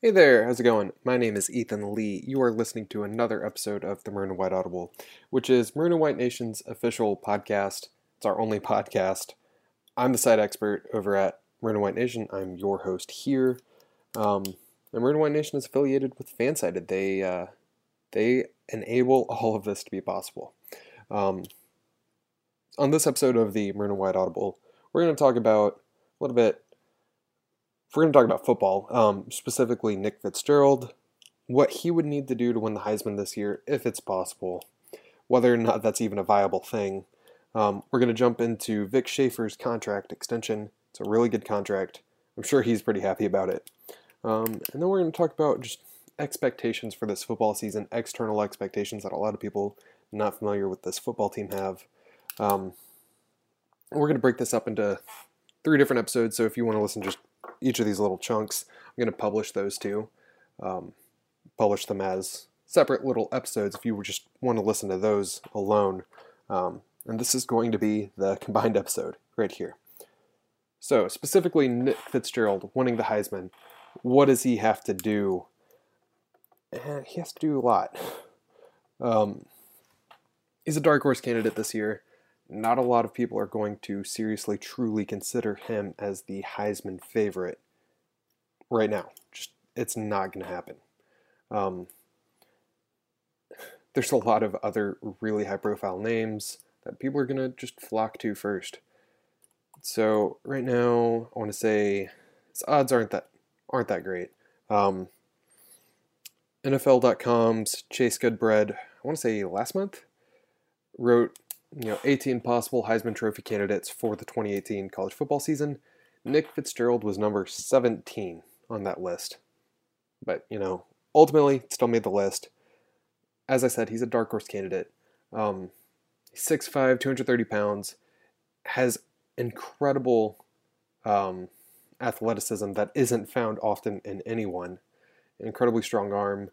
Hey there, how's it going? My name is Ethan Lee. You are listening to another episode of the Maroon White Audible, which is Maroon White Nation's official podcast. It's our only podcast. I'm the site expert over at Maroon White Nation. I'm your host here. Um, and Maroon White Nation is affiliated with Fansided. They uh, they enable all of this to be possible. Um, on this episode of the Maroon White Audible, we're going to talk about a little bit if we're going to talk about football, um, specifically Nick Fitzgerald, what he would need to do to win the Heisman this year, if it's possible, whether or not that's even a viable thing. Um, we're going to jump into Vic Schaefer's contract extension. It's a really good contract. I'm sure he's pretty happy about it. Um, and then we're going to talk about just expectations for this football season, external expectations that a lot of people not familiar with this football team have. Um, we're going to break this up into three different episodes. So if you want to listen just each of these little chunks. I'm going to publish those two, um, publish them as separate little episodes if you just want to listen to those alone. Um, and this is going to be the combined episode right here. So, specifically, Nick Fitzgerald winning the Heisman. What does he have to do? Eh, he has to do a lot. Um, he's a dark horse candidate this year not a lot of people are going to seriously, truly consider him as the Heisman favorite right now. Just it's not going to happen. Um, there's a lot of other really high-profile names that people are going to just flock to first. So right now, I want to say his odds aren't that aren't that great. Um, NFL.com's Chase Goodbread, I want to say last month, wrote you know, 18 possible Heisman Trophy candidates for the 2018 college football season. Nick Fitzgerald was number 17 on that list. But, you know, ultimately still made the list. As I said, he's a dark horse candidate. Um, 6'5, 230 pounds, has incredible um, athleticism that isn't found often in anyone. Incredibly strong arm.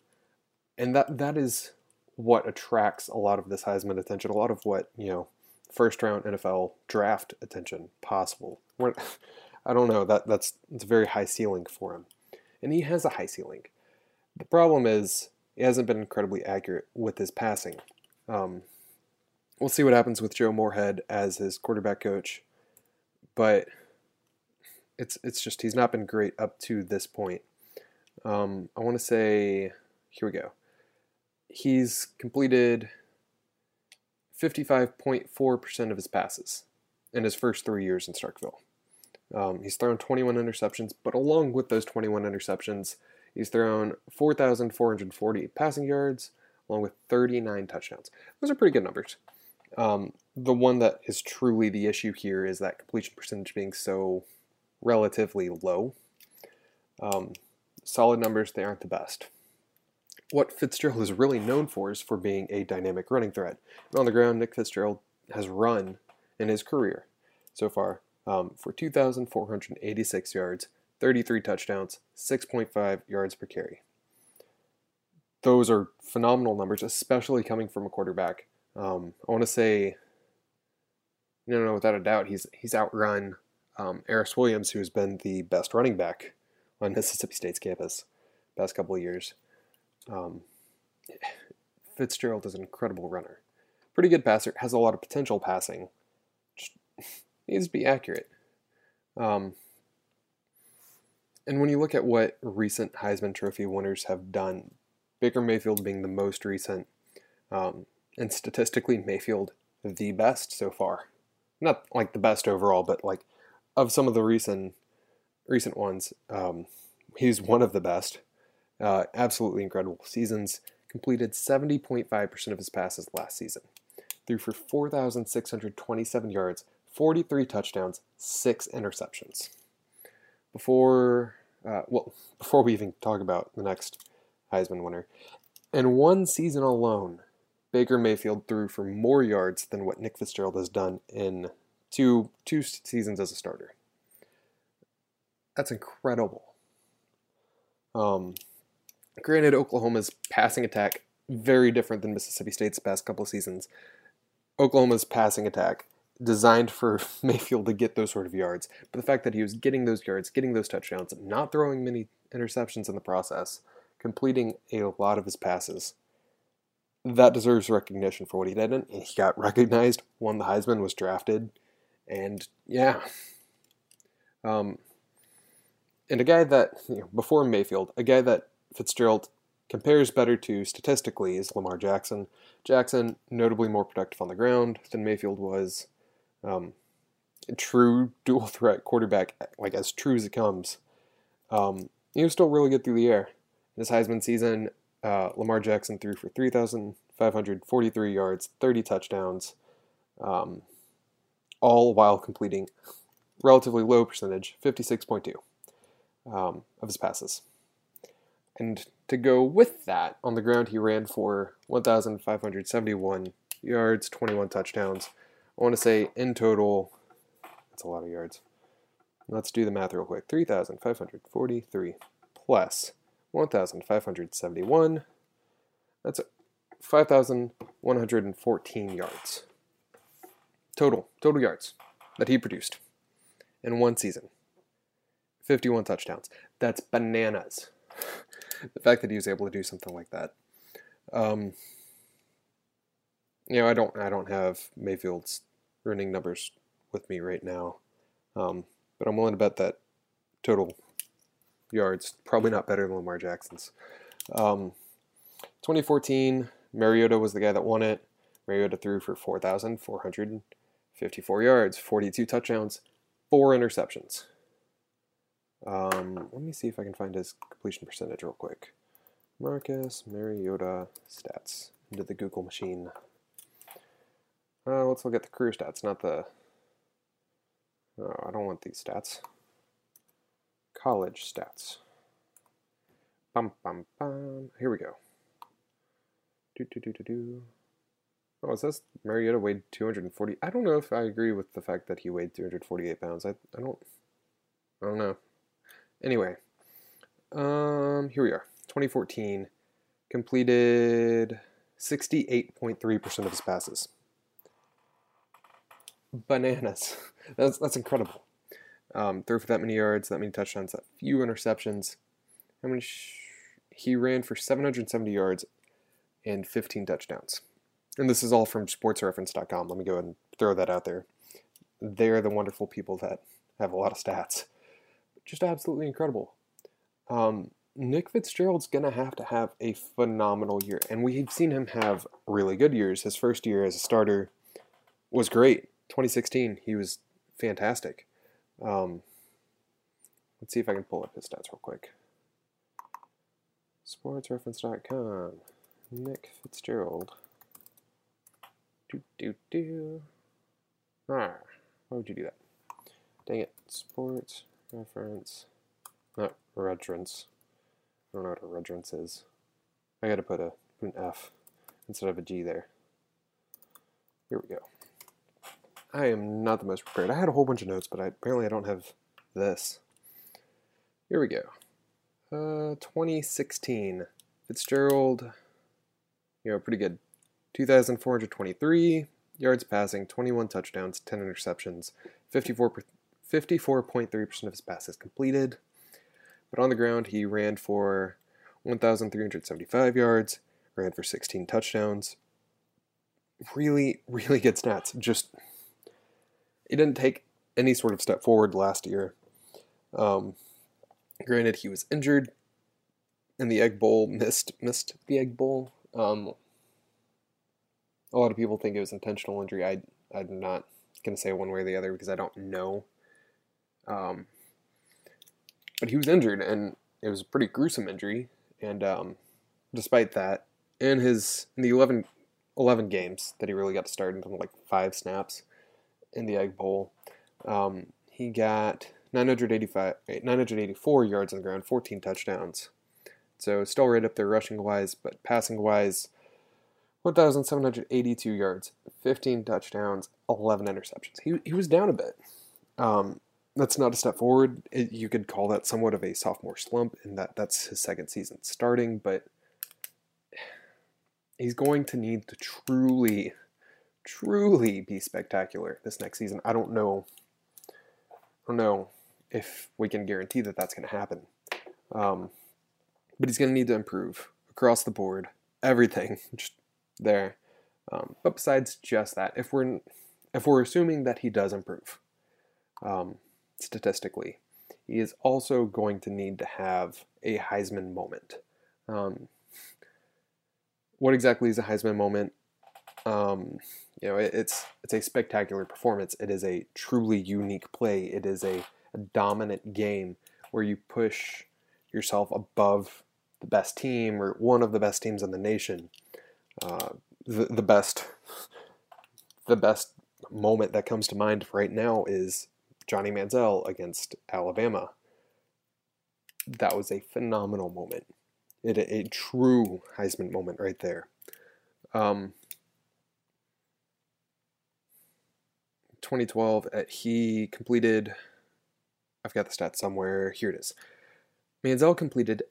And that that is what attracts a lot of this Heisman attention, a lot of what, you know, first round NFL draft attention possible. We're, I don't know, that that's it's a very high ceiling for him. And he has a high ceiling. The problem is he hasn't been incredibly accurate with his passing. Um, we'll see what happens with Joe Moorhead as his quarterback coach, but it's it's just he's not been great up to this point. Um, I want to say here we go he's completed 55.4% of his passes in his first three years in Starkville. Um, he's thrown 21 interceptions, but along with those 21 interceptions, he's thrown 4,440 passing yards, along with 39 touchdowns. Those are pretty good numbers. Um, the one that is truly the issue here is that completion percentage being so relatively low. Um, solid numbers, they aren't the best what Fitzgerald is really known for is for being a dynamic running threat. And on the ground, Nick Fitzgerald has run in his career so far um, for 2,486 yards, 33 touchdowns, 6.5 yards per carry. Those are phenomenal numbers, especially coming from a quarterback. Um, I want to say, you know, without a doubt, he's he's outrun um, Aeris Williams, who's been the best running back on Mississippi State's campus past couple of years. Um, Fitzgerald is an incredible runner. Pretty good passer, has a lot of potential passing. Just needs to be accurate. Um, and when you look at what recent Heisman Trophy winners have done, Baker Mayfield being the most recent, um, and statistically Mayfield the best so far. Not like the best overall, but like of some of the recent recent ones, um, he's one of the best. Uh, absolutely incredible seasons. Completed 70.5% of his passes last season. Threw for 4,627 yards, 43 touchdowns, six interceptions. Before, uh, well, before we even talk about the next Heisman winner, in one season alone, Baker Mayfield threw for more yards than what Nick Fitzgerald has done in two two seasons as a starter. That's incredible. Um, Granted, Oklahoma's passing attack very different than Mississippi State's past couple of seasons. Oklahoma's passing attack designed for Mayfield to get those sort of yards. But the fact that he was getting those yards, getting those touchdowns, not throwing many interceptions in the process, completing a lot of his passes, that deserves recognition for what he did. And he got recognized, won the Heisman, was drafted, and yeah. Um, and a guy that, you know, before Mayfield, a guy that Fitzgerald compares better to statistically is Lamar Jackson. Jackson, notably more productive on the ground than Mayfield was. Um, true dual threat quarterback, like as true as it comes. Um, he was still really good through the air. This Heisman season, uh, Lamar Jackson threw for 3,543 yards, 30 touchdowns, um, all while completing relatively low percentage, 56.2 um, of his passes. And to go with that, on the ground, he ran for 1,571 yards, 21 touchdowns. I want to say in total, that's a lot of yards. Let's do the math real quick 3,543 plus 1,571. That's 5,114 yards. Total, total yards that he produced in one season. 51 touchdowns. That's bananas. The fact that he was able to do something like that. Um, you know, I don't, I don't have Mayfield's running numbers with me right now, um, but I'm willing to bet that total yards probably not better than Lamar Jackson's. Um, 2014, Mariota was the guy that won it. Mariota threw for 4,454 yards, 42 touchdowns, four interceptions. Um, let me see if I can find his completion percentage real quick. Marcus Mariota stats into the Google machine. Uh, let's look at the career stats, not the. Oh, I don't want these stats. College stats. Bum bum bum. Here we go. Do do do do do. Oh, it says Mariota weighed 240. I don't know if I agree with the fact that he weighed 248 pounds. I I don't. I don't know. Anyway, um, here we are. 2014 completed 68.3% of his passes. Bananas. That's that's incredible. Um, threw for that many yards, that many touchdowns, that few interceptions. How many? He ran for 770 yards and 15 touchdowns. And this is all from sportsreference.com. Let me go ahead and throw that out there. They're the wonderful people that have a lot of stats just absolutely incredible. Um, Nick Fitzgerald's going to have to have a phenomenal year. And we've seen him have really good years. His first year as a starter was great. 2016, he was fantastic. Um, let's see if I can pull up his stats real quick. Sportsreference.com. Nick Fitzgerald. Do, do, do. Ah, why would you do that? Dang it. Sports reference, not reference. I don't know what a reference is. I gotta put a put an F instead of a G there. Here we go. I am not the most prepared. I had a whole bunch of notes, but I, apparently I don't have this. Here we go. Uh, 2016. Fitzgerald, you know, pretty good. 2,423 yards passing, 21 touchdowns, 10 interceptions, 54 54.3% of his passes completed. But on the ground, he ran for 1,375 yards, ran for 16 touchdowns. Really, really good stats. Just, he didn't take any sort of step forward last year. Um, granted, he was injured in the Egg Bowl, missed missed the Egg Bowl. Um, a lot of people think it was intentional injury. I I'm not gonna say one way or the other because I don't know. Um, but he was injured, and it was a pretty gruesome injury. And um, despite that, in his in the 11, 11 games that he really got to start into like five snaps in the Egg Bowl, um, he got 985, 984 yards on the ground, 14 touchdowns. So still right up there rushing wise, but passing wise, 1,782 yards, 15 touchdowns, 11 interceptions. He, he was down a bit. Um, that's not a step forward. It, you could call that somewhat of a sophomore slump, in that that's his second season starting, but he's going to need to truly, truly be spectacular this next season. I don't know. I don't know if we can guarantee that that's going to happen. Um, but he's going to need to improve across the board, everything just there. Um, but besides just that, if we're if we're assuming that he does improve um, statistically, he is also going to need to have a Heisman moment. Um, what exactly is a Heisman moment? Um, you know, it, it's it's a spectacular performance. It is a truly unique play. It is a, a dominant game where you push yourself above the best team or one of the best teams in the nation. Uh, the the best the best moment that comes to mind right now is Johnny Manziel against Alabama. That was a phenomenal moment. It a, true Heisman moment right there. Um, 2012, uh, he completed. I've got the stats somewhere. Here it is. Manziel completed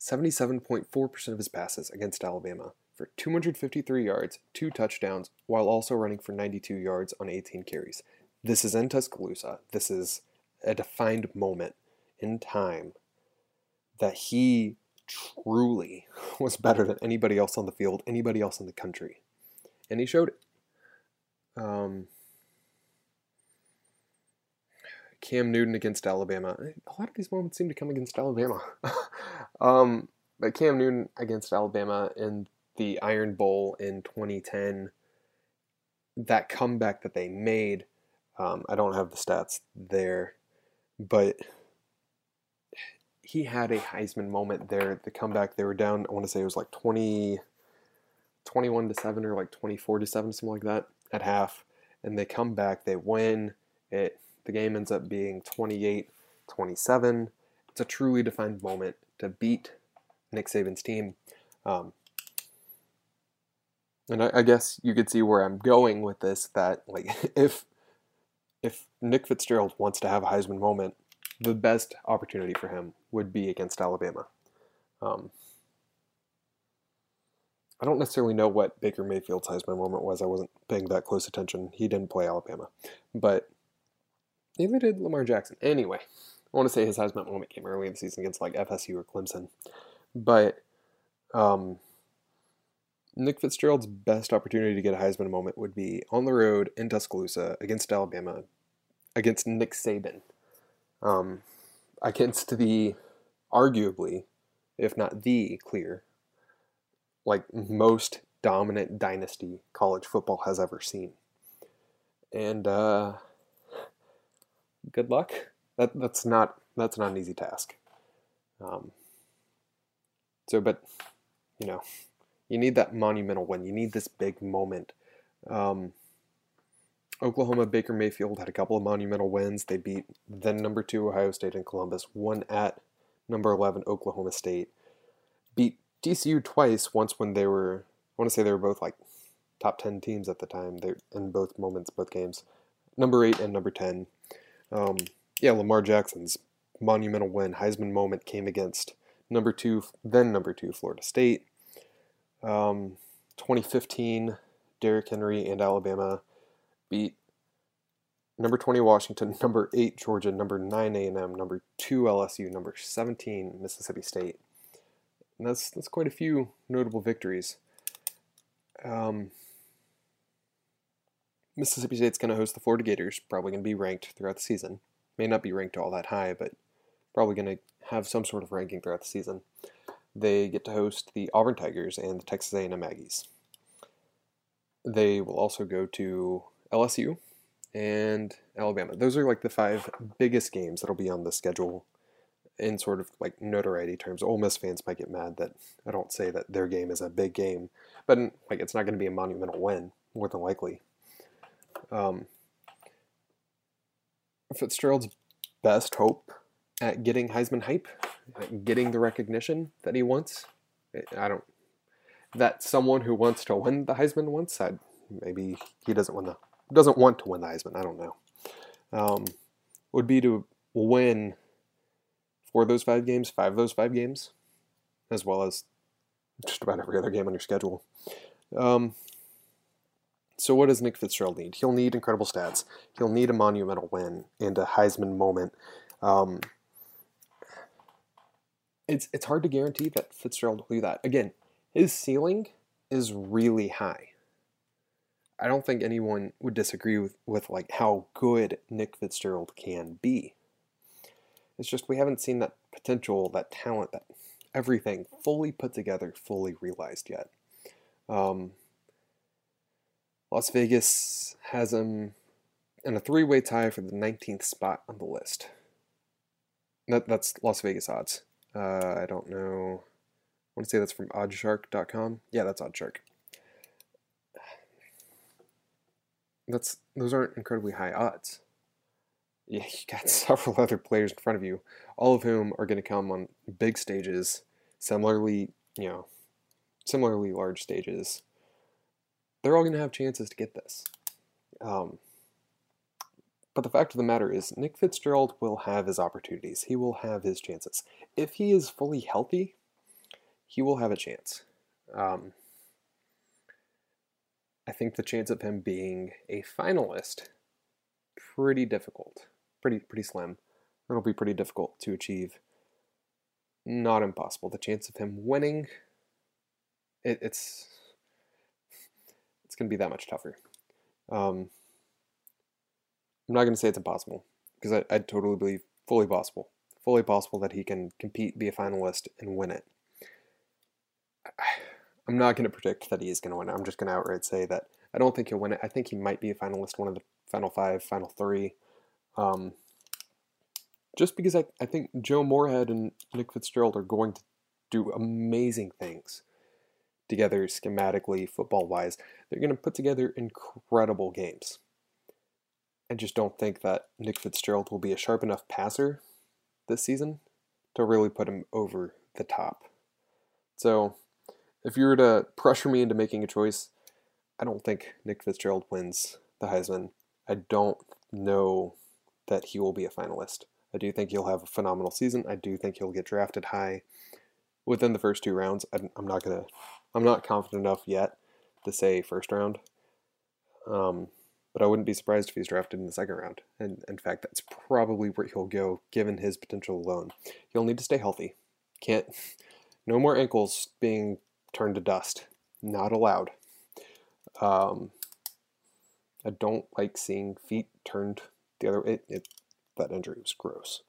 77.4% of his passes against Alabama for 253 yards, two touchdowns, while also running for 92 yards on 18 carries. This is in Tuscaloosa. This is a defined moment in time that he truly was better than anybody else on the field, anybody else in the country. And he showed it. Um, Cam Newton against Alabama. A lot of these moments seem to come against Alabama. um, but Cam Newton against Alabama in the Iron Bowl in 2010, that comeback that they made, um, I don't have the stats there, but he had a Heisman moment there. The comeback, they were down, I want to say it was like 20, 21 to 7 or like 24 to 7, something like that at half. And they come back, they win. It the game ends up being 28 27. It's a truly defined moment to beat Nick Saban's team. Um, and I, I, guess you could see where I'm going with this. That like if if Nick Fitzgerald wants to have a Heisman moment, the best opportunity for him would be against Alabama. Um, I don't necessarily know what Baker Mayfield's Heisman moment was. I wasn't paying that close attention. He didn't play Alabama, but neither did Lamar Jackson. Anyway, I want to say his Heisman moment came early in the season against like FSU or Clemson, but um, Nick Fitzgerald's best opportunity to get a Heisman moment would be on the road in Tuscaloosa against Alabama, against Nick Saban, um, against the arguably, if not the clear, like most dominant dynasty college football has ever seen. And uh, good luck. That that's not that's not an easy task. Um, so, but you know, you need that monumental win. You need this big moment. Um, Oklahoma Baker Mayfield had a couple of monumental wins. They beat then number two Ohio State and Columbus, won at number eleven Oklahoma State. Beat TCU twice. Once when they were, I want to say they were both like top ten teams at the time. They in both moments, both games. Number eight and number ten. Um, yeah, Lamar Jackson's monumental win, Heisman moment came against number two, then number two Florida State. Um, 2015, Derrick Henry and Alabama beat number 20 Washington, number 8 Georgia, number 9 A&M, number 2 LSU, number 17 Mississippi State. And that's that's quite a few notable victories. Um, Mississippi State's going to host the Florida Gators, probably going to be ranked throughout the season. May not be ranked all that high, but probably going to have some sort of ranking throughout the season they get to host the Auburn Tigers and the Texas A&M Aggies. They will also go to LSU and Alabama. Those are like the five biggest games that'll be on the schedule in sort of like notoriety terms. Ole Miss fans might get mad that I don't say that their game is a big game, but like it's not going to be a monumental win more than likely. Um, Fitzgerald's best hope at getting Heisman hype getting the recognition that he wants. I don't. That someone who wants to win the Heisman wants. I, maybe he doesn't win the doesn't want to win the Heisman. I don't know. Um, would be to win for those five games, five of those five games, as well as just about every other game on your schedule. Um, So, what does Nick Fitzgerald need? He'll need incredible stats. He'll need a monumental win and a Heisman moment. Um, it's it's hard to guarantee that Fitzgerald will do that. Again, his ceiling is really high. I don't think anyone would disagree with, with like how good Nick Fitzgerald can be. It's just we haven't seen that potential, that talent, that everything fully put together, fully realized yet. Um, Las Vegas has him in a three-way tie for the 19th spot on the list. That, that's Las Vegas odds. Uh, I don't know. I want to say that's from oddshark.com. Yeah, that's oddshark. That's those aren't incredibly high odds. Yeah, you got several other players in front of you, all of whom are going to come on big stages, similarly, you know, similarly large stages. They're all going to have chances to get this. Um, but the fact of the matter is, Nick Fitzgerald will have his opportunities. He will have his chances. If he is fully healthy, he will have a chance. Um, I think the chance of him being a finalist pretty difficult, pretty pretty slim. It'll be pretty difficult to achieve. Not impossible. The chance of him winning, it, it's it's going to be that much tougher. Um, I'm not going to say it's impossible because I, I totally believe fully possible, fully possible that he can compete, be a finalist, and win it. I'm not going to predict that he is going to win. I'm just going to outright say that I don't think he'll win it. I think he might be a finalist, one of the final five, final three. Um, just because I, I think Joe Moorhead and Nick Fitzgerald are going to do amazing things together schematically, football wise. They're going to put together incredible games. I just don't think that Nick Fitzgerald will be a sharp enough passer this season to really put him over the top. So, if you were to pressure me into making a choice, I don't think Nick Fitzgerald wins the Heisman. I don't know that he will be a finalist. I do think he'll have a phenomenal season. I do think he'll get drafted high within the first two rounds. I'm not gonna, I'm not confident enough yet to say first round. Um, but I wouldn't be surprised if he's drafted in the second round. And in fact, that's probably where he'll go given his potential alone. He'll need to stay healthy. Can't, no more ankles being turned to dust. Not allowed. Um, I don't like seeing feet turned the other way. It, it, that injury was gross.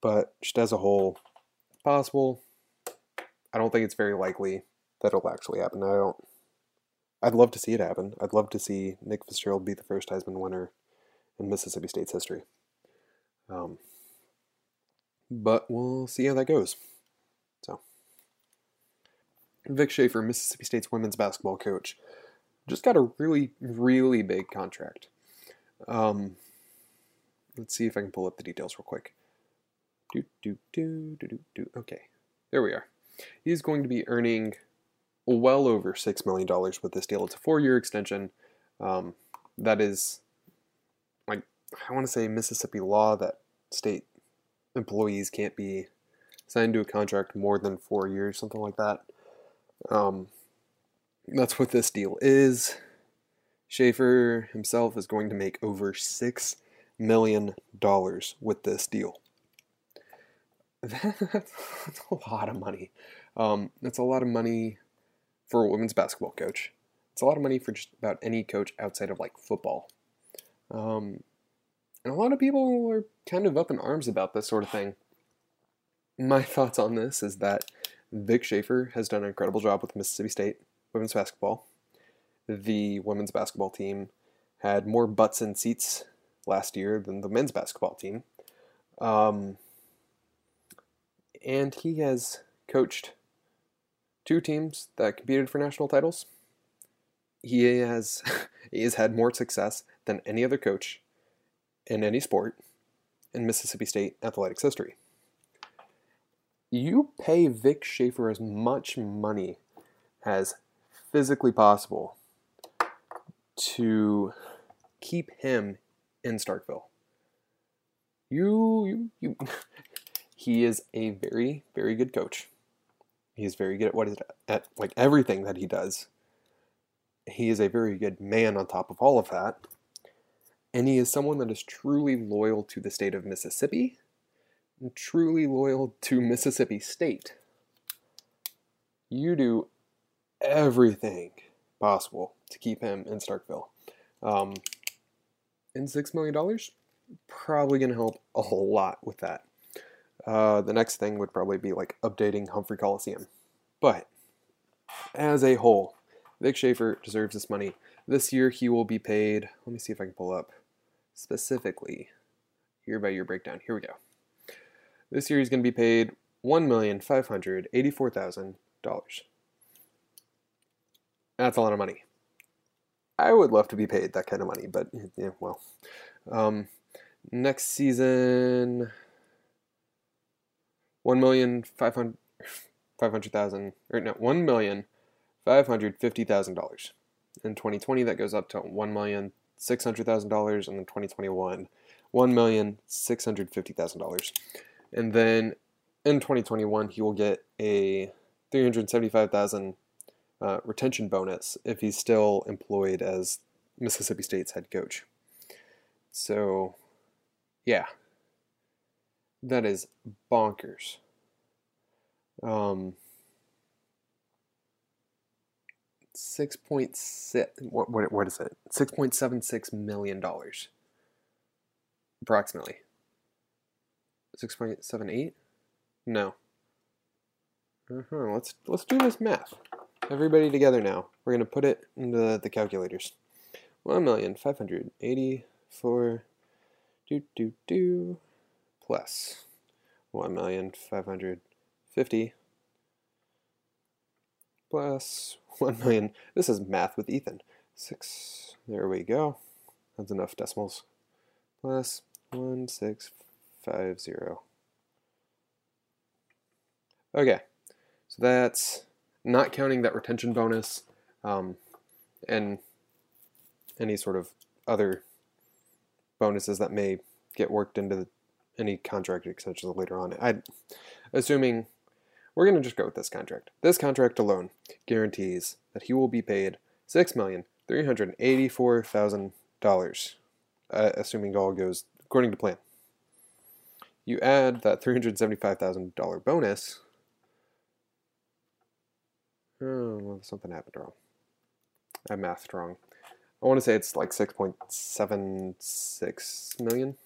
But just as a whole, possible. I don't think it's very likely that it'll actually happen. I don't I'd love to see it happen. I'd love to see Nick Fitzgerald be the first Heisman winner in Mississippi State's history. Um, but we'll see how that goes. Vic Schaefer, Mississippi State's women's basketball coach, just got a really, really big contract. Um, let's see if I can pull up the details real quick. Do, do, do, do, do, do. Okay, there we are. He's going to be earning well over $6 million with this deal. It's a four year extension. Um, that is, like, I want to say Mississippi law that state employees can't be signed to a contract more than four years, something like that. Um, that's what this deal is. Schaefer himself is going to make over $6 million with this deal. That's a lot of money. Um, that's a lot of money for a women's basketball coach. It's a lot of money for just about any coach outside of like football. Um, and a lot of people are kind of up in arms about this sort of thing. My thoughts on this is that Vic Schaefer has done an incredible job with Mississippi State women's basketball. The women's basketball team had more butts in seats last year than the men's basketball team. Um, and he has coached two teams that competed for national titles. He has he has had more success than any other coach in any sport in Mississippi State athletics history. You pay Vic Schaefer as much money as physically possible to keep him in Starkville. You, you, you. he is a very, very good coach. He's very good at what he's at, like everything that he does. he is a very good man on top of all of that. And he is someone that is truly loyal to the state of Mississippi, truly loyal to Mississippi State. You do everything possible to keep him in Starkville. Um, and $6 million, probably going to help a whole lot with that. Uh, the next thing would probably be like updating Humphrey Coliseum. But as a whole, Vic Schaefer deserves this money. This year he will be paid, let me see if I can pull up specifically year by year breakdown. Here we go. This year he's going to be paid $1,584,000. That's a lot of money. I would love to be paid that kind of money, but yeah, well. Um, next season, one million five hundred five hundred thousand or no one million five hundred fifty thousand dollars. In 2020, that goes up to one million six hundred thousand dollars, and in 2021, one million six hundred fifty thousand dollars. And then in 2021, he will get a three hundred seventy-five thousand uh, retention bonus if he's still employed as Mississippi State's head coach. So, yeah, that is bonkers. Um, six point six. What, what what is it? Six point seven six million dollars, approximately. Six point seven eight. No. Uh-huh. Let's let's do this math. Everybody together now. We're gonna put it into the calculators. One million five hundred eighty-four. Do do do. Plus one million five hundred fifty. Plus one million. This is math with Ethan. Six. There we go. That's enough decimals. Plus one six five zero. Okay, so that's not counting that retention bonus um, and any sort of other bonuses that may get worked into the, any contract extensions later on. I, assuming we're going to just go with this contract. This contract alone guarantees that he will be paid six million three hundred eighty-four thousand dollars, uh, assuming all goes according to plan. You add that three hundred seventy-five thousand dollar bonus Oh, well, something happened wrong. I mathed wrong. I want to say it's like 6.76 million.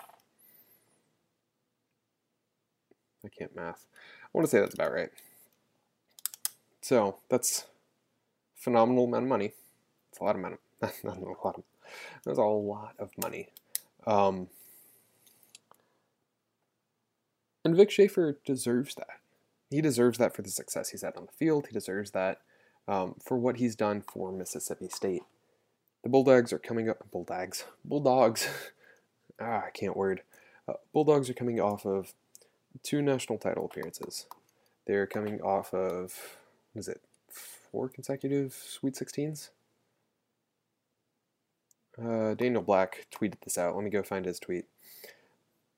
I can't math. I want to say that's about right. So that's phenomenal amount of money. It's a lot of money. Not a lot of. That's a lot of money. Um, and Vic Schaefer deserves that. He deserves that for the success he's had on the field. He deserves that um, for what he's done for Mississippi State. The Bulldogs are coming up. Bulldogs. Bulldogs. ah, I can't word. Uh, Bulldogs are coming off of two national title appearances. They're coming off of, what is it, four consecutive Sweet 16s? Uh, Daniel Black tweeted this out. Let me go find his tweet.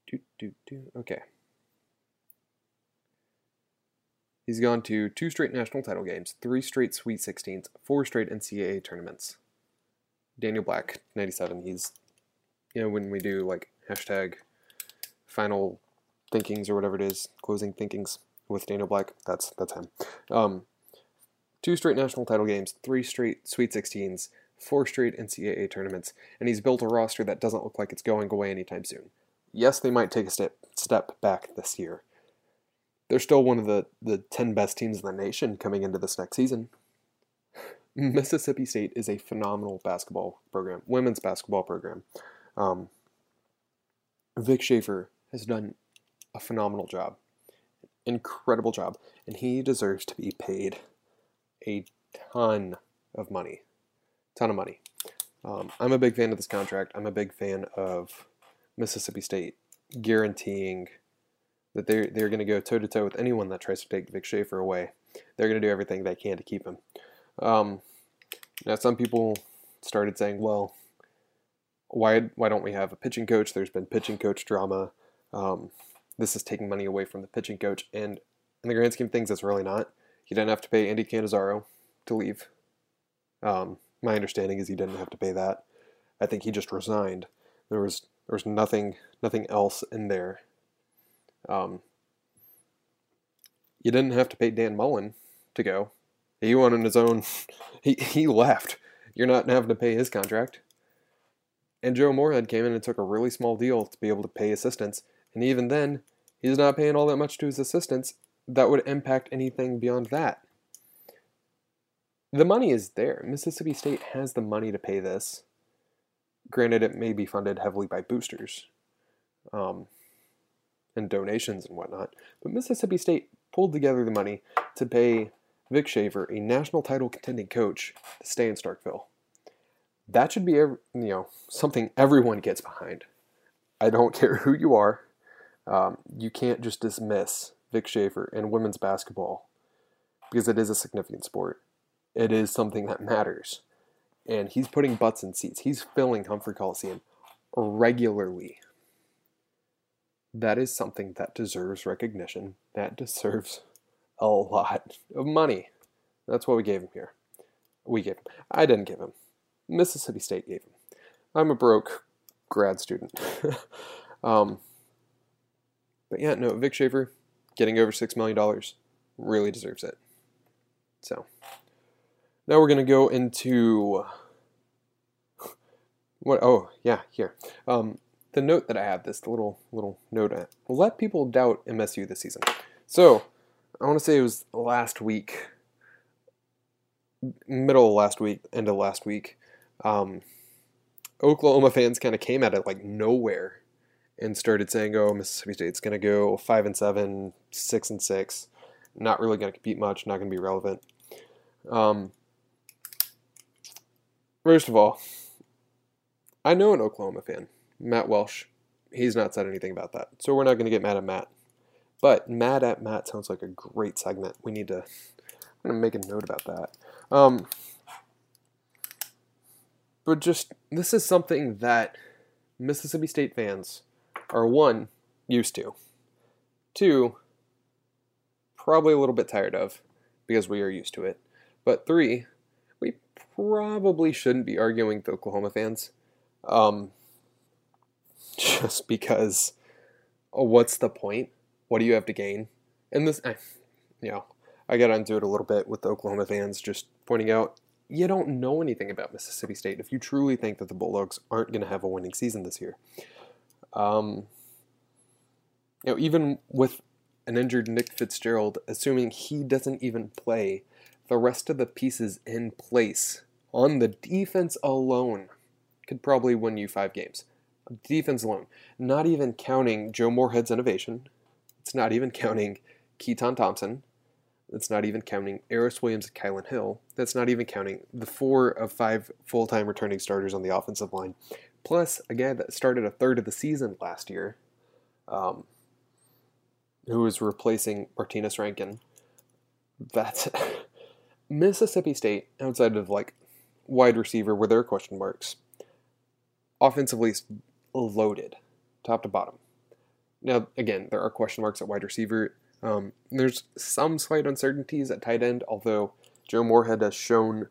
Do, do, do. Okay. He's gone to two straight national title games, three straight Sweet 16s, four straight NCAA tournaments. Daniel Black, 97. He's, you know, when we do like hashtag final thinkings or whatever it is, closing thinkings with Daniel Black, that's that's him. Um, two straight national title games, three straight Sweet 16s, four straight NCAA tournaments, and he's built a roster that doesn't look like it's going away anytime soon. Yes, they might take a step step back this year, they're still one of the, the 10 best teams in the nation coming into this next season. Mississippi State is a phenomenal basketball program, women's basketball program. Um, Vic Schaefer has done a phenomenal job, incredible job, and he deserves to be paid a ton of money, ton of money. Um, I'm a big fan of this contract. I'm a big fan of Mississippi State guaranteeing that they're they're going to go toe to toe with anyone that tries to take Vic Schaefer away. They're going to do everything they can to keep him. Um, now, some people started saying, "Well, why why don't we have a pitching coach? There's been pitching coach drama. Um, this is taking money away from the pitching coach." And in the grand scheme of things, it's really not. You didn't have to pay Andy Cannizaro to leave. Um, my understanding is he didn't have to pay that. I think he just resigned. There was there was nothing nothing else in there. Um, you didn't have to pay Dan Mullen to go. He went on his own. He he left. You're not having to pay his contract. And Joe Moorhead came in and took a really small deal to be able to pay assistants. And even then, he's not paying all that much to his assistants. That would impact anything beyond that. The money is there. Mississippi State has the money to pay this. Granted, it may be funded heavily by boosters um, and donations and whatnot, but Mississippi State pulled together the money to pay Vic Schaefer, a national title contending coach, to stay in Starkville. That should be, you know, something everyone gets behind. I don't care who you are. Um, you can't just dismiss Vic Schaefer in women's basketball because it is a significant sport. It is something that matters. And he's putting butts in seats. He's filling Humphrey Coliseum regularly. That is something that deserves recognition. That deserves a lot of money. That's what we gave him here. We gave him. I didn't give him. Mississippi State gave him. I'm a broke grad student. um, but yeah, no, Vic Schaefer getting over $6 million really deserves it. So now we're going to go into what? Oh, yeah, here. Um, the note that I have, this little little note, let people doubt MSU this season. So I want to say it was last week, middle of last week, end of last week. Um, Oklahoma fans kind of came at it like nowhere and started saying, "Oh, Mississippi State's going to go five and seven, six and six, not really going to compete much, not going to be relevant." Um, first of all, I know an Oklahoma fan, Matt Welsh. He's not said anything about that, so we're not going to get mad at Matt. But mad at Matt sounds like a great segment. We need to. I'm going to make a note about that. Um, but just this is something that Mississippi State fans are one used to, two probably a little bit tired of because we are used to it, but three we probably shouldn't be arguing with Oklahoma fans, um, just because. Oh, what's the point? What do you have to gain? And this, I, you know, I got into it a little bit with the Oklahoma fans, just pointing out you don't know anything about Mississippi State if you truly think that the Bulldogs aren't going to have a winning season this year. Um, you know, even with an injured Nick Fitzgerald, assuming he doesn't even play, the rest of the pieces in place on the defense alone could probably win you five games. Defense alone, not even counting Joe Moorhead's innovation, it's not even counting Keytaon Thompson. That's not even counting Aeris Williams and Kylan Hill. That's not even counting the four of five full time returning starters on the offensive line. Plus, a guy that started a third of the season last year, um, who was replacing Martinas Rankin. That's Mississippi State, outside of like wide receiver, where there are question marks. Offensively, loaded, top to bottom. Now, again, there are question marks at wide receiver. Um, there's some slight uncertainties at tight end, although Joe Moorhead has shown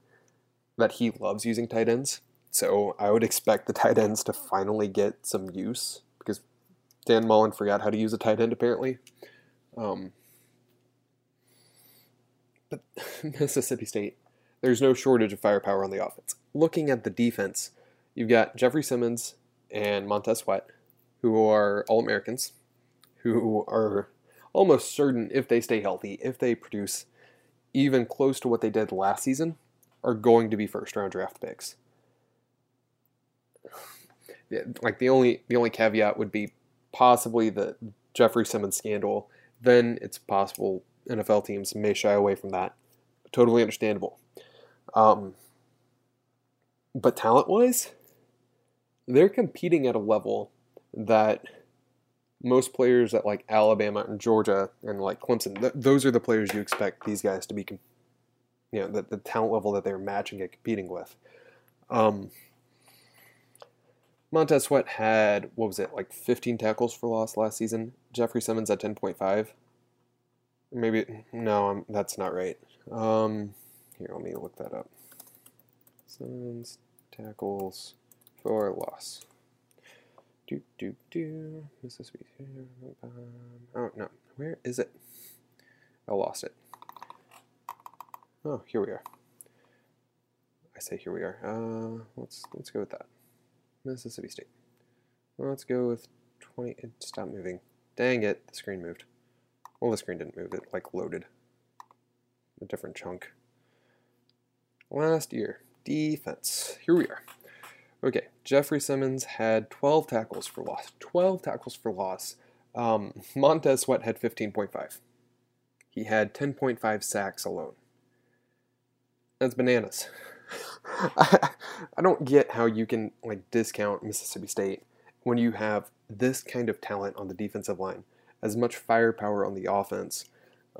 that he loves using tight ends. So I would expect the tight ends to finally get some use because Dan Mullen forgot how to use a tight end apparently. Um, but Mississippi State, there's no shortage of firepower on the offense. Looking at the defense, you've got Jeffrey Simmons and Montez Sweat, who are All Americans who are almost certain, if they stay healthy, if they produce even close to what they did last season, are going to be first round draft picks. Like the only the only caveat would be possibly the Jeffrey Simmons scandal. Then it's possible NFL teams may shy away from that. Totally understandable. Um, but talent wise, they're competing at a level that most players at like Alabama and Georgia and like Clemson, th- those are the players you expect these guys to be, you know, the, the talent level that they're matching and competing with. Um, Montez Sweat had, what was it, like 15 tackles for loss last season. Jeffrey Simmons at 10.5. Maybe, no, I'm, that's not right. Um, here, let me look that up. Simmons tackles for loss. Do do do. Mississippi. Oh no, where is it? I lost it. Oh, here we are. I say here we are. Uh, let's let's go with that. Mississippi State. Let's go with 20. It stopped moving. Dang it, the screen moved. Well, the screen didn't move. It like loaded. A different chunk. Last year, defense. Here we are. Okay, Jeffrey Simmons had 12 tackles for loss. 12 tackles for loss. Um, Montez Sweat had 15.5. He had 10.5 sacks alone. That's bananas. I, don't get how you can like discount Mississippi State when you have this kind of talent on the defensive line, as much firepower on the offense.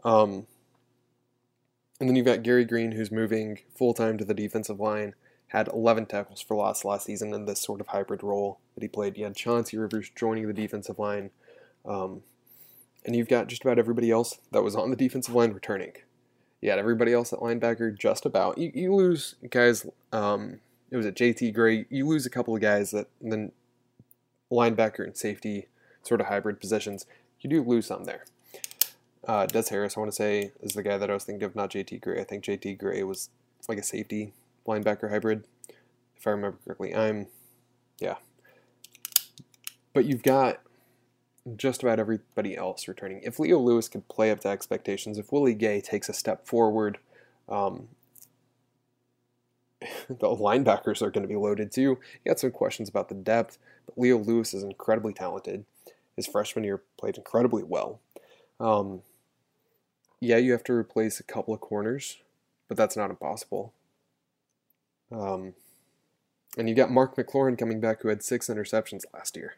Um, and then you've got Gary Green, who's moving full time to the defensive line, had 11 tackles for loss last season in this sort of hybrid role that he played. You had Chauncey Rivers joining the defensive line. Um, and you've got just about everybody else that was on the defensive line returning. You had everybody else at linebacker just about. You, you lose guys, um, it was a JT Gray. You lose a couple of guys that then linebacker and safety sort of hybrid positions. You do lose some there. Uh, Des Harris, I want to say, is the guy that I was thinking of, not JT Gray. I think JT Gray was like a safety linebacker hybrid, if I remember correctly. I'm, yeah. But you've got just about everybody else returning. If Leo Lewis could play up to expectations, if Willie Gay takes a step forward, um, the linebackers are going to be loaded too. You got some questions about the depth, but Leo Lewis is incredibly talented. His freshman year played incredibly well. Um, yeah, you have to replace a couple of corners, but that's not impossible. Um, and you got Mark McLaurin coming back, who had six interceptions last year,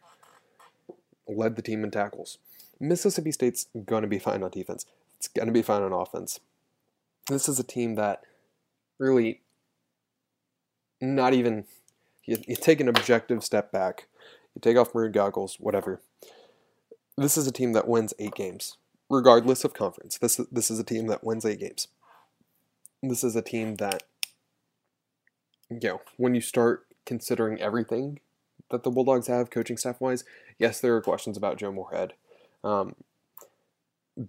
led the team in tackles. Mississippi State's going to be fine on defense. It's going to be fine on offense. This is a team that really not even you, you take an objective step back, you take off maroon goggles, whatever. This is a team that wins eight games, regardless of conference. This this is a team that wins eight games. This is a team that, you know, when you start considering everything that the Bulldogs have, coaching staff wise, yes, there are questions about Joe Moorhead um,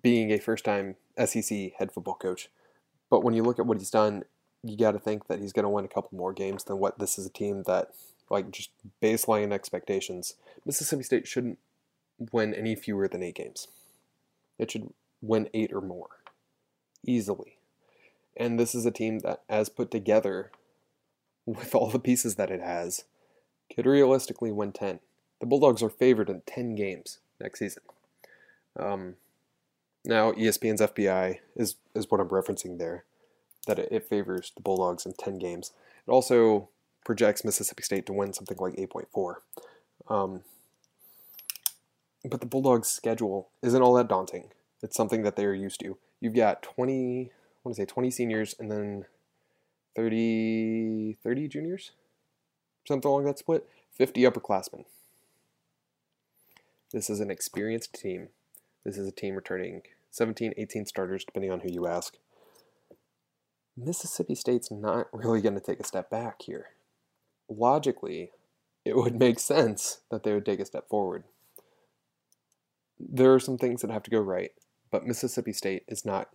being a first time SEC head football coach. But when you look at what he's done you got to think that he's going to win a couple more games than what this is a team that, like, just baseline expectations. Mississippi State shouldn't win any fewer than eight games. It should win eight or more easily. And this is a team that, as put together, with all the pieces that it has, could realistically win 10. The Bulldogs are favored in 10 games next season. Um, now, ESPN's FPI is, is what I'm referencing there that it, favors the Bulldogs in 10 games. It also projects Mississippi State to win something like 8.4. Um, but the Bulldogs' schedule isn't all that daunting. It's something that they are used to. You've got 20, I want to say 20 seniors and then 30, 30 juniors? Something along that split. 50 upperclassmen. This is an experienced team. This is a team returning 17, 18 starters, depending on who you ask. Mississippi State's not really going to take a step back here. Logically, it would make sense that they would take a step forward. There are some things that have to go right, but Mississippi State is not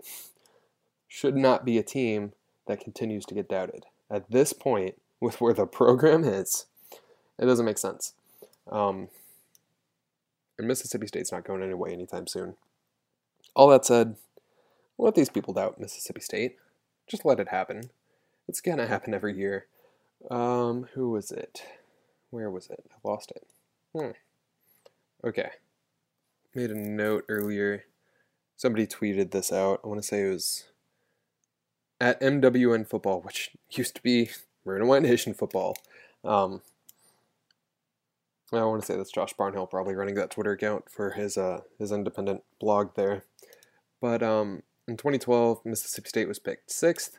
should not be a team that continues to get doubted. At this point, with where the program is, it doesn't make sense. Um, and Mississippi State's not going anyway anytime soon. All that said, let these people doubt Mississippi State. Just let it happen. It's gonna happen every year. Um, who was it? Where was it? I lost it. Hmm. Okay. Made a note earlier. Somebody tweeted this out. I want to say it was at MWN Football, which used to be Maroon and White Nation Football. Um, I want to say that's Josh Barnhill probably running that Twitter account for his uh, his independent blog there. But um, in 2012, Mississippi State was picked sixth,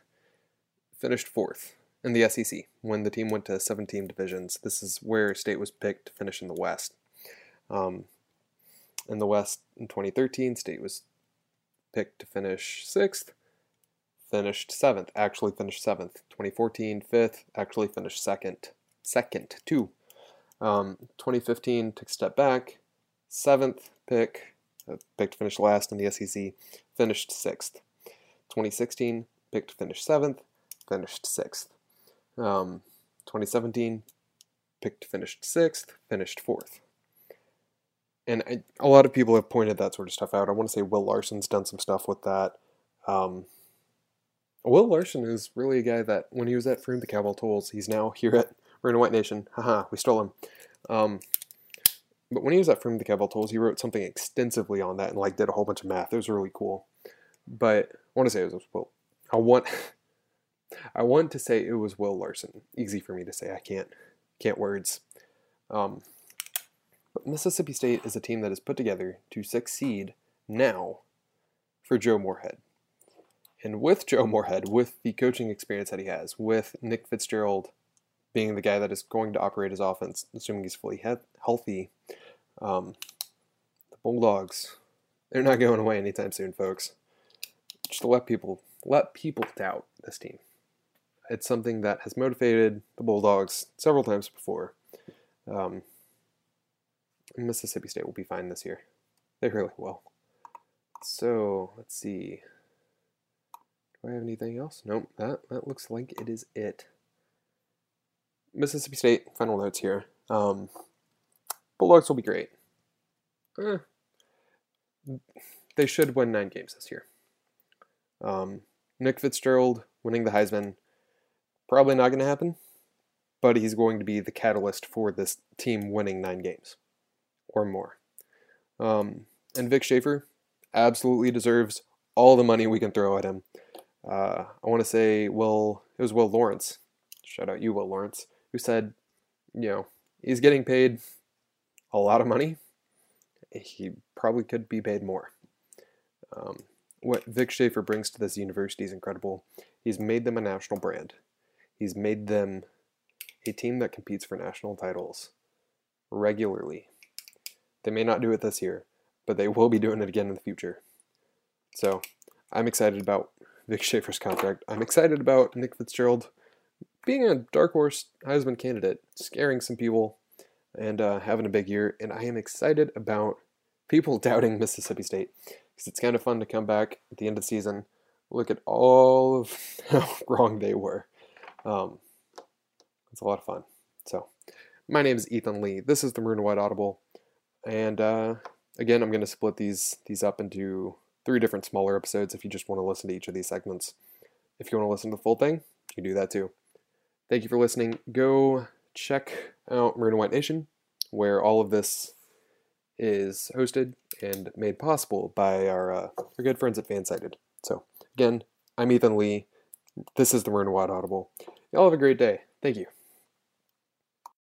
finished fourth in the SEC when the team went to 17 divisions. This is where State was picked to finish in the West. Um, in the West in 2013, State was picked to finish sixth, finished seventh, actually finished seventh. 2014, fifth, actually finished second. Second, two. Um, 2015, took a step back, seventh pick, uh, picked to finish last in the SEC, finished sixth. 2016, picked to finish seventh, finished sixth. Um, 2017, picked finished sixth, finished fourth. And a lot of people have pointed that sort of stuff out. I want to say Will Larson's done some stuff with that. Um, Will Larson is really a guy that when he was at For Whom the Cowbell Tolls, he's now here at Maroon and White Nation. Haha, we stole him. Um, but when he was at For Whom the Cowbell Tolls, he wrote something extensively on that and like did a whole bunch of math. It was really cool. But I want to say it was well, I want I want to say it was Will Larson. Easy for me to say. I can't can't words. Um, but Mississippi State is a team that is put together to succeed now for Joe Moorhead. And with Joe Moorhead, with the coaching experience that he has, with Nick Fitzgerald being the guy that is going to operate his offense, assuming he's fully he- healthy, um, the Bulldogs, they're not going away anytime soon, folks. Just to let people let people doubt this team. It's something that has motivated the Bulldogs several times before. Um, Mississippi State will be fine this year. They really will. So let's see. Do I have anything else? Nope. That that looks like it is it. Mississippi State. Final notes here. Um, Bulldogs will be great. Eh, they should win nine games this year. Um, Nick Fitzgerald winning the Heisman, probably not going to happen, but he's going to be the catalyst for this team winning nine games or more. Um, and Vic Schaefer absolutely deserves all the money we can throw at him. Uh, I want to say Will, it was Will Lawrence. Shout out you, Will Lawrence, who said, you know, he's getting paid a lot of money. He probably could be paid more. Um, what Vic Schaefer brings to this university is incredible. He's made them a national brand. He's made them a team that competes for national titles regularly. They may not do it this year, but they will be doing it again in the future. So I'm excited about Vic Schaefer's contract. I'm excited about Nick Fitzgerald being a dark horse Heisman candidate, scaring some people, and uh, having a big year. And I am excited about people doubting Mississippi State because it's kind of fun to come back at the end of the season, look at all of how wrong they were. Um, it's a lot of fun. So, my name is Ethan Lee. This is the Maroon White Audible. And uh, again, I'm going to split these these up into three different smaller episodes if you just want to listen to each of these segments. If you want to listen to the full thing, you can do that too. Thank you for listening. Go check out Maroon White Nation, where all of this is hosted and made possible by our, uh, our good friends at Fansided. So, again, I'm Ethan Lee. This is the Maroon White Audible. Y'all have a great day. Thank you.